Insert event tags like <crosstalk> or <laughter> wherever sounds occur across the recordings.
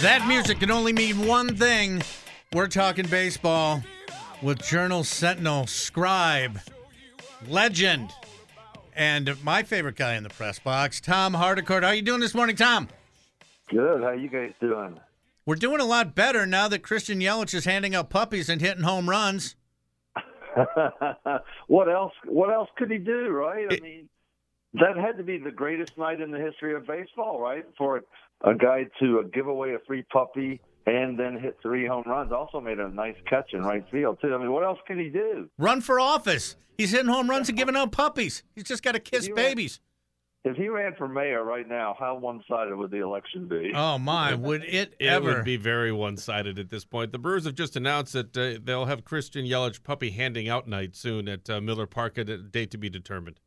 That music can only mean one thing. We're talking baseball with Journal Sentinel scribe, legend, and my favorite guy in the press box, Tom Haudricourt. How are you doing this morning, Tom? Good. How you guys doing? We're doing a lot better now that Christian Yelich is handing out puppies and hitting home runs. <laughs> what else? What else could he do? Right? I mean, that had to be the greatest night in the history of baseball, right? For a guy to uh, give away a free puppy and then hit three home runs. Also made a nice catch in right field too. I mean, what else can he do? Run for office. He's hitting home runs and giving out puppies. He's just got to kiss you babies. If he ran for mayor right now, how one-sided would the election be? Oh my, <laughs> would it, It ever? would be very one-sided at this point. The Brewers have just announced that uh, they'll have Christian Yelich puppy handing out night soon at uh, Miller Park at a date to be determined.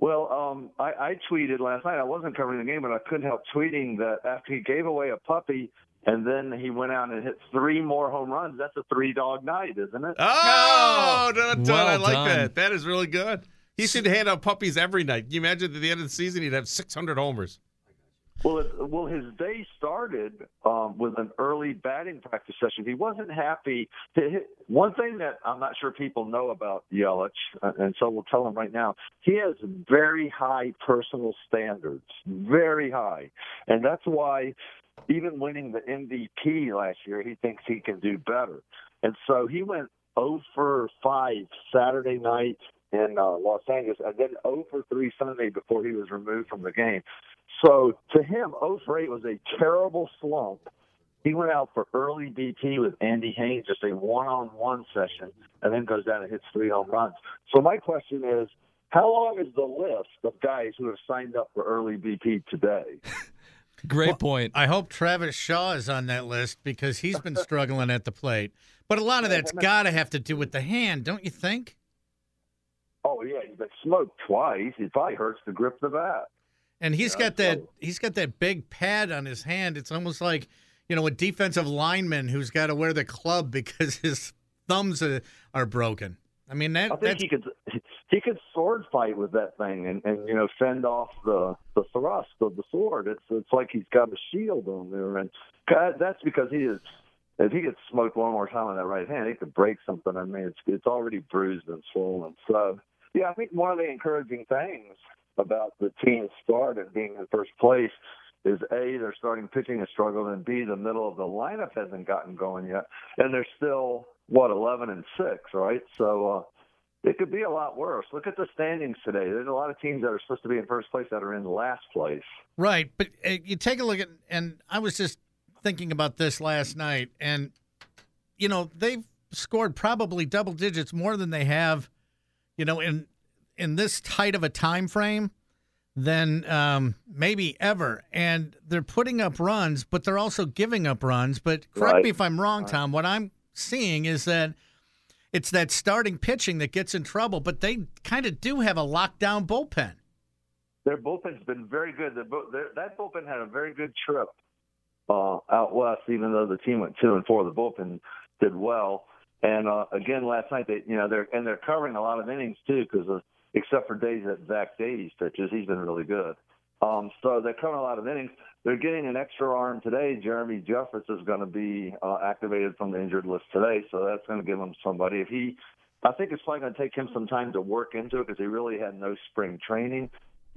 Well, um, I, I tweeted last night. I wasn't covering the game, but I couldn't help tweeting that after he gave away a puppy and then he went out and hit three more home runs. That's a three-dog night, isn't it? Oh, done, done. I Well like done. that. That is really good. He should hand out puppies every night. Can you imagine at the end of the season he'd have 600 homers? Well, it, well, his day started um, with an early batting practice session. He wasn't happy. One thing that I'm not sure people know about Yelich, uh, and so we'll tell him right now, he has very high personal standards, very high, and that's why even winning the MVP last year, he thinks he can do better. And so he went 0 for 5 Saturday night in uh, Los Angeles, and then 0 for 3 Sunday before he was removed from the game. So to him, 0 for 8 was a terrible slump. He went out for early BP with Andy Haines, just a one-on-one session, and then goes down and hits three home runs. So my question is, how long is the list of guys who have signed up for early BP today? <laughs> Great point. I hope Travis Shaw is on that list because he's been struggling at the plate. But a lot of that's got to have to do with the hand, don't you think? Oh yeah, he's been smoked twice. It probably hurts to grip of the bat. And he's Yeah, got that so- he's got that big pad on his hand. It's almost like, you know, a defensive lineman who's got to wear the club because <laughs> his thumbs are, are broken. I mean that I think that's he could he could sword fight with that thing and, and you know fend off the the thrust of the sword. It's it's like he's got a shield on there, and God, that's because he is. If he gets smoked one more time on that right hand, he could break something. I mean, it's it's already bruised and swollen. So yeah, I think one of the encouraging things about the team's start and being in first place is a their starting pitching has struggled, and b the middle of the lineup hasn't gotten going yet, and they're still what eleven and six, right? So. uh it could be a lot worse. Look at the standings today. There's a lot of teams that are supposed to be in first place that are in last place. right. But uh, you take a look at and I was just thinking about this last night and you know, they've scored probably double digits more than they have, you know, in in this tight of a time frame than um, maybe ever. And they're putting up runs, but they're also giving up runs. But correct Right. me if I'm wrong, Tom. What I'm seeing is that it's that starting pitching that gets in trouble, but they kind of do have a lockdown bullpen. Their bullpen's been very good. The, bu- their, that bullpen had a very good trip uh, out west, even though the team went two and four. The bullpen did well. And uh, again, last night they, you know, they're and they're covering a lot of innings too, because uh, except for days that Zach Davies pitches, he's been really good. Um, so they're covering a lot of innings. They're getting an extra arm today. Jeremy Jeffress is going to be uh, activated from the injured list today, so that's going to give him somebody. If he, I think it's probably going to take him some time to work into it because he really had no spring training.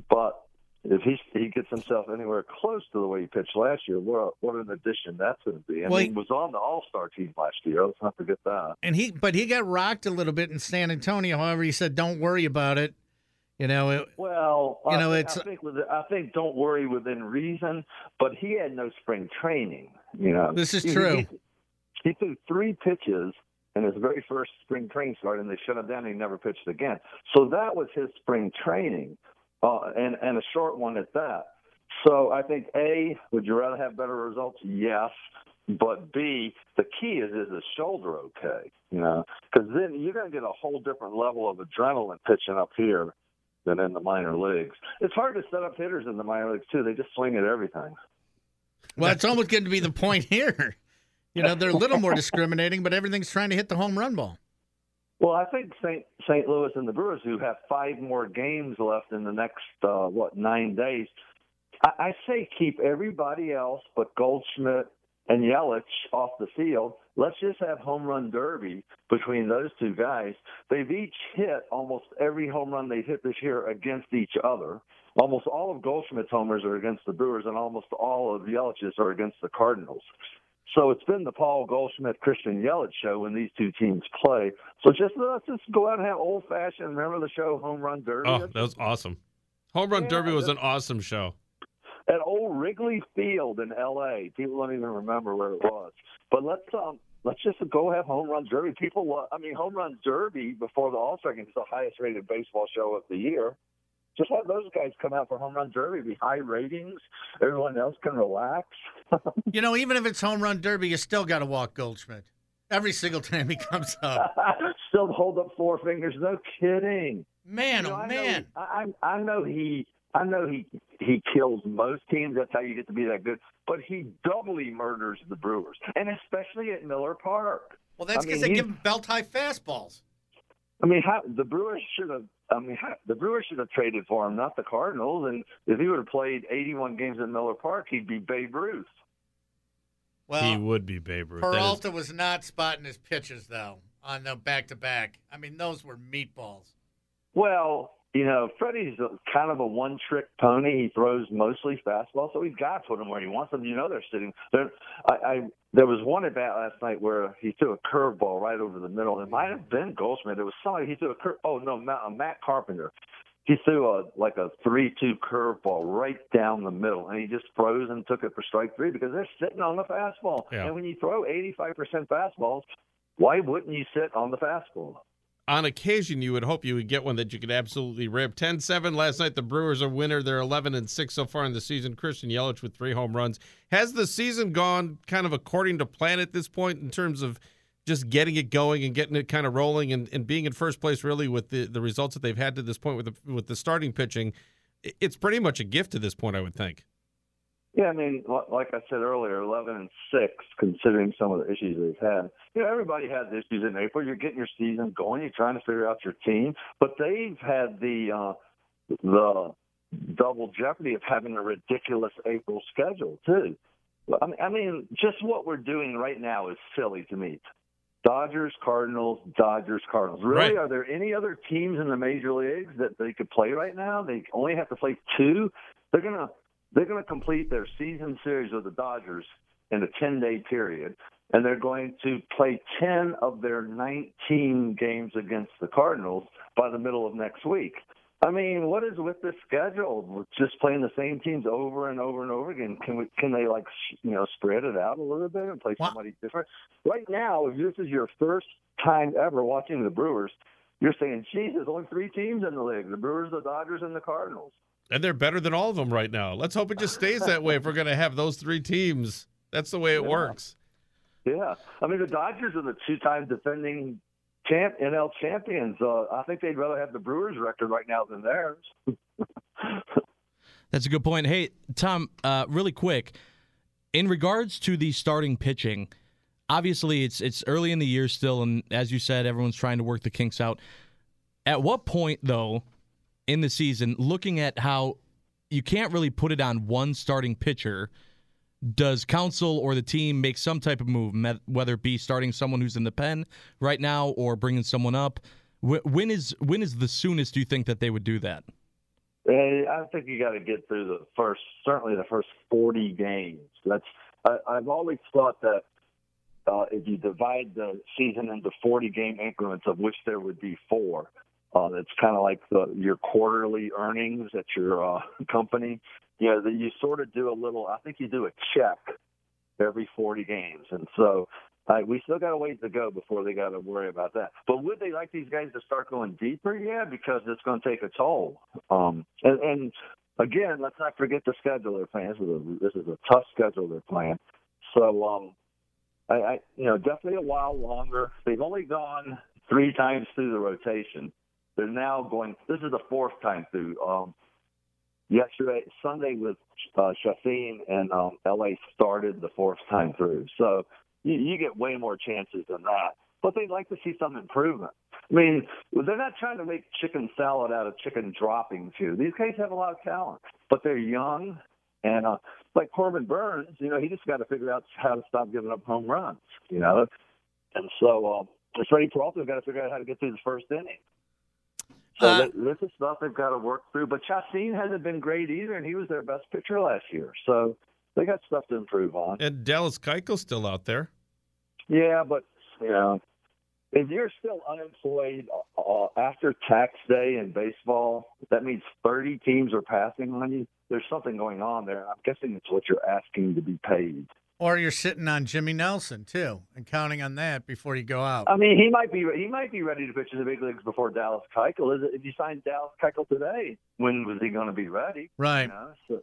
But if he he gets himself anywhere close to the way he pitched last year, what a, what an addition that's going to be. I Well, mean, he- was on the All Star team last year. Let's not forget that. And he, but he got rocked a little bit in San Antonio. However, he said, "Don't worry about it." You know, it, Well, You I know, think- it's- I think with I think don't worry within reason, but he had no spring training. You know, This is He- true. He, he threw three pitches in his very first spring training start, and they shut him down. and He never pitched again. So that was his spring training. Uh, and and a short one at that. So I think a would you rather have better results? Yes, but B the key is is the shoulder okay? You know, because then you're going to get a whole different level of adrenaline pitching up here than in the minor leagues. It's hard to set up hitters in the minor leagues too. They just swing at everything. Well, it's almost getting to be the point here. You know, they're a little more discriminating, but everything's trying to hit the home run ball. Well, I think St. St. Louis and the Brewers, who have five more games left in the next uh, what nine days, I, I say keep everybody else but Goldschmidt and Yelich off the field. Let's just have home run derby between those two guys. They've each hit almost every home run they've hit this year against each other. Almost all of Goldschmidt's homers are against the Brewers, and almost all of Yelich's are against the Cardinals. So it's been the Paul Goldschmidt Christian Yelich show when these two teams play. So just let's just go out and have old fashioned. Remember the show Home Run Derby? Oh, that was awesome. Home Run Yeah, Derby was an awesome show. at old Wrigley Field in L.A. People don't even remember where it was. But let's um let's just go have home run derby. People, love, I mean, home run derby before the All Star game is the highest rated baseball show of the year. Just have those guys come out for home run derby. It'd Be high ratings. Everyone else can relax. <laughs> You know, even if it's home run derby, you still got to walk Goldschmidt every single time he comes up. <laughs> Still hold up four fingers. No kidding. Man, You know, oh I know- man. I, I I know he I know he he kills most teams. That's how you get to be that good. But he doubly murders the Brewers, and especially at Miller Park. Well, that's I because mean, they give him belt high fastballs. I mean, how, the Brewers should have. I mean, the Brewers should have traded for him, not the Cardinals. And if he would have played 81 games at Miller Park, he'd be Babe Ruth. Well, he would be Babe Ruth. That is- Peralta was not spotting his pitches though on the back to back. I mean, those were meatballs. Well, you know, Freddie's a, kind of a one-trick pony. He throws mostly fastball, so he's got to put them where he wants them. You know, they're sitting. They're, I, I there was one at bat last night where he threw a curveball right over the middle. It might have been Goldschmidt. It was somebody. He threw a cur- oh no, Matt, uh, Matt Carpenter. He threw a like a three-two curveball right down the middle, and he just froze and took it for strike three because they're sitting on the fastball. Yeah. And when you throw 85% fastballs, why wouldn't you sit on the fastball? On occasion you would hope you would get one that you could absolutely rip. 10-7 last night. The Brewers are winner. They're 11 and 6 so far in the season. Christian Yelich with three home runs. Has the season gone kind of according to plan at this point in terms of just getting it going and getting it kind of rolling and, and being in first place really with the, the results that they've had to this point with the, with the starting pitching? It's pretty much a gift to this point, I would think. Yeah, I mean, li- like I said earlier, 11 and 6, considering some of the issues they've had. You know, everybody has issues in April. You're getting your season going. You're trying to figure out your team. But they've had the uh, the double jeopardy of having a ridiculous April schedule, too. I mean, I mean, just what we're doing right now is silly to me. Dodgers, Cardinals, Dodgers, Cardinals. Really, Right. are there any other teams in the major leagues that they could play right now? They only have to play two. They're gonna they're gonna complete their season series with the Dodgers in a ten day period, and they're going to play ten of their nineteen games against the Cardinals by the middle of next week. I mean, what is with this schedule? We're just playing the same teams over and over and over again. Can we? Can they like sh- you know spread it out a little bit and play somebody different? Right now, if this is your first time ever watching the Brewers, you're saying, "Geez, there's only three teams in the league: the Brewers, the Dodgers, and the Cardinals." And they're better than all of them right now. Let's hope it just stays that way if we're going to have those three teams. That's the way it Yeah. works. Yeah, I mean the Dodgers are the two-time defending champ NL champions. Uh, I think they'd rather have the Brewers record right now than theirs. That's a good point. Hey, Tom, uh, really quick, in regards to the starting pitching, obviously it's it's early in the year still, and as you said, everyone's trying to work the kinks out. At what point, though, in the season, looking at how you can't really put it on one starting pitcher, does Counsell or the team make some type of move, whether it be starting someone who's in the pen right now or bringing someone up? When is when is the soonest do you think that they would do that? Eh, I think you got to get through the first, certainly the first 40 games. That's I, I've always thought that uh, if you divide the season into 40 game increments, of which there would be four, uh, it's kind of like the, your quarterly earnings at your uh, <laughs> company. You know, that you sort of do a little. I think you do a check every 40 games, and so Uh, we still got a ways to go before they got to worry about that. But would they like these guys to start going deeper? Yeah, because it's going to take a toll. Um, and, and again, let's not forget the schedule they're playing. This is a, this is a tough schedule they're playing. So, um, I, I, you know, definitely a while longer. They've only gone three times through the rotation. They're now going. This is the fourth time through. Um, yesterday, Sunday with uh, Chacín and um, LA started the fourth time through. So you, you get way more chances than that. But they'd like to see some improvement. I mean, they're not trying to make chicken salad out of chicken droppings here. These guys have a lot of talent, but they're young. And uh, like Corbin Burnes, you know, he just got to figure out how to stop giving up home runs, you know. And so uh, Freddie Peralta's got to figure out how to get through the first inning. So Uh, this is stuff they've got to work through. But Chacín hasn't been great either, and he was their best pitcher last year. So they got stuff to improve on. And Dallas Keuchel's still out there. Yeah, but you know, if you're still unemployed uh, after tax day in baseball, that means 30 teams are passing on you. There's something going on there. I'm guessing it's what you're asking to be paid. Or you're sitting on Jimmy Nelson too, and counting on that before you go out. I mean, he might be he might be ready to pitch in the big leagues before Dallas Keuchel. Is it, if you signed Dallas Keuchel today, when was he going to be ready? Right. You know, so,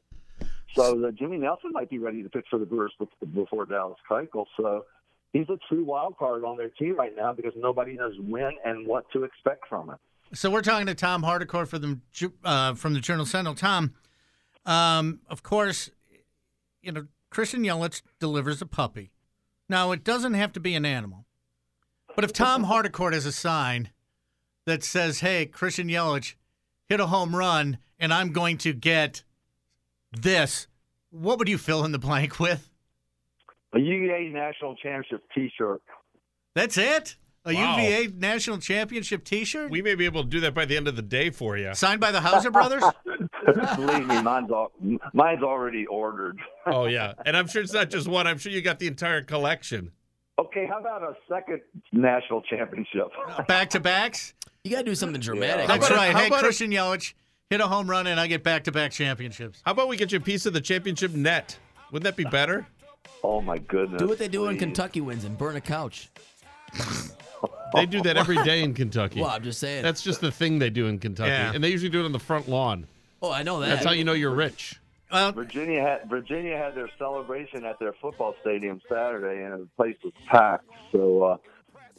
so the Jimmy Nelson might be ready to pitch for the Brewers before Dallas Keuchel. So he's a true wild card on their team right now because nobody knows when and what to expect from it. So we're talking to Tom Haudricourt from the uh, from the Journal Sentinel. Tom, um, of course, you know Christian Yelich delivers a puppy. Now it doesn't have to be an animal, but if Tom <laughs> Haudricourt has a sign that says, "Hey, Christian Yelich hit a home run, and I'm going to get this," what would you fill in the blank with? A UVA national championship T-shirt. That's it. A Wow. UVA national championship T-shirt We may be able to do that by the end of the day for you. signed by the Hauser brothers. <laughs> Believe me, mine's all, mine's already ordered. <laughs> Oh yeah, and I'm sure it's not just one. I'm sure you got the entire collection. Okay, how about a second national championship? <laughs> Back to backs. You got to do something dramatic. How That's about a- right. how hey, about a- Christian Yelich hit a home run, and I get back-to-back championships. How about we get you a piece of the championship net? Wouldn't that be better? Oh my goodness! Do what they do when please. Kentucky wins and burn a couch. They do that every day in Kentucky. <laughs> Well, I'm just saying. That's just the thing they do in Kentucky, Yeah. and they usually do it on the front lawn. oh, I know that. That's how you know you're rich. Well, Virginia had Virginia had their celebration at their football stadium Saturday, and the place was packed. So, uh,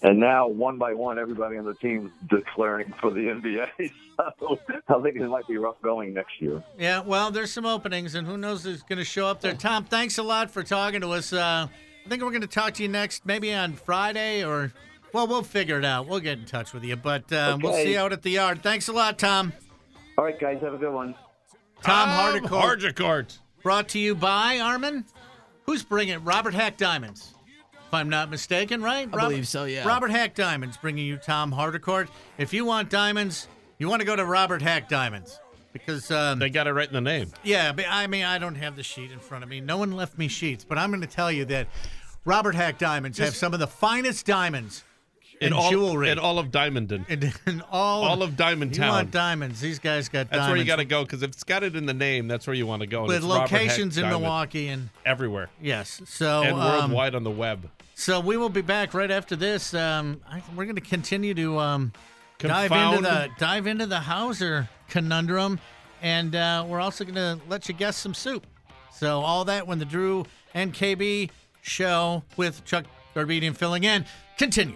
and now one by one, everybody on the team is declaring for the NBA. <laughs> So, I think it might be rough going next year. yeah. Well, there's some openings, and who knows who's going to show up there. Tom, thanks a lot for talking to us. Uh, I think we're going to talk to you next, maybe on Friday, or well, we'll figure it out. We'll get in touch with you, but uh, we'll see you out at the yard. Thanks a lot, Tom. All right, guys, have a good one. Tom Um, Haudricourt, Haudricourt. brought to you by Armin. Who's bringing it? Robert Haack Diamonds. If I'm not mistaken, right? I believe so, yeah. Robert Haack Diamonds bringing you Tom Haudricourt. If you want diamonds, you want to go to Robert Haack Diamonds because um, They got it right in the name. yeah, but I mean I don't have the sheet in front of me. No one left me sheets, but I'm going to tell you that Robert Hack Diamonds have some of the finest diamonds In and all, jewelry in all of Diamondton. in, in all all of Diamond You want diamonds? These guys got diamonds. That's diamonds. where you got to go because if it's got it in the name, that's where you want to go. with locations in Diamond. Milwaukee and everywhere, yes. So and um, worldwide on the web. So we will be back right after this. Um, I, we're going to continue to um, dive into the dive into the Hauser conundrum, and uh, we're also going to let you guess some soup. So all that when the Drew and KB show with Chuck Garbedian filling in continues.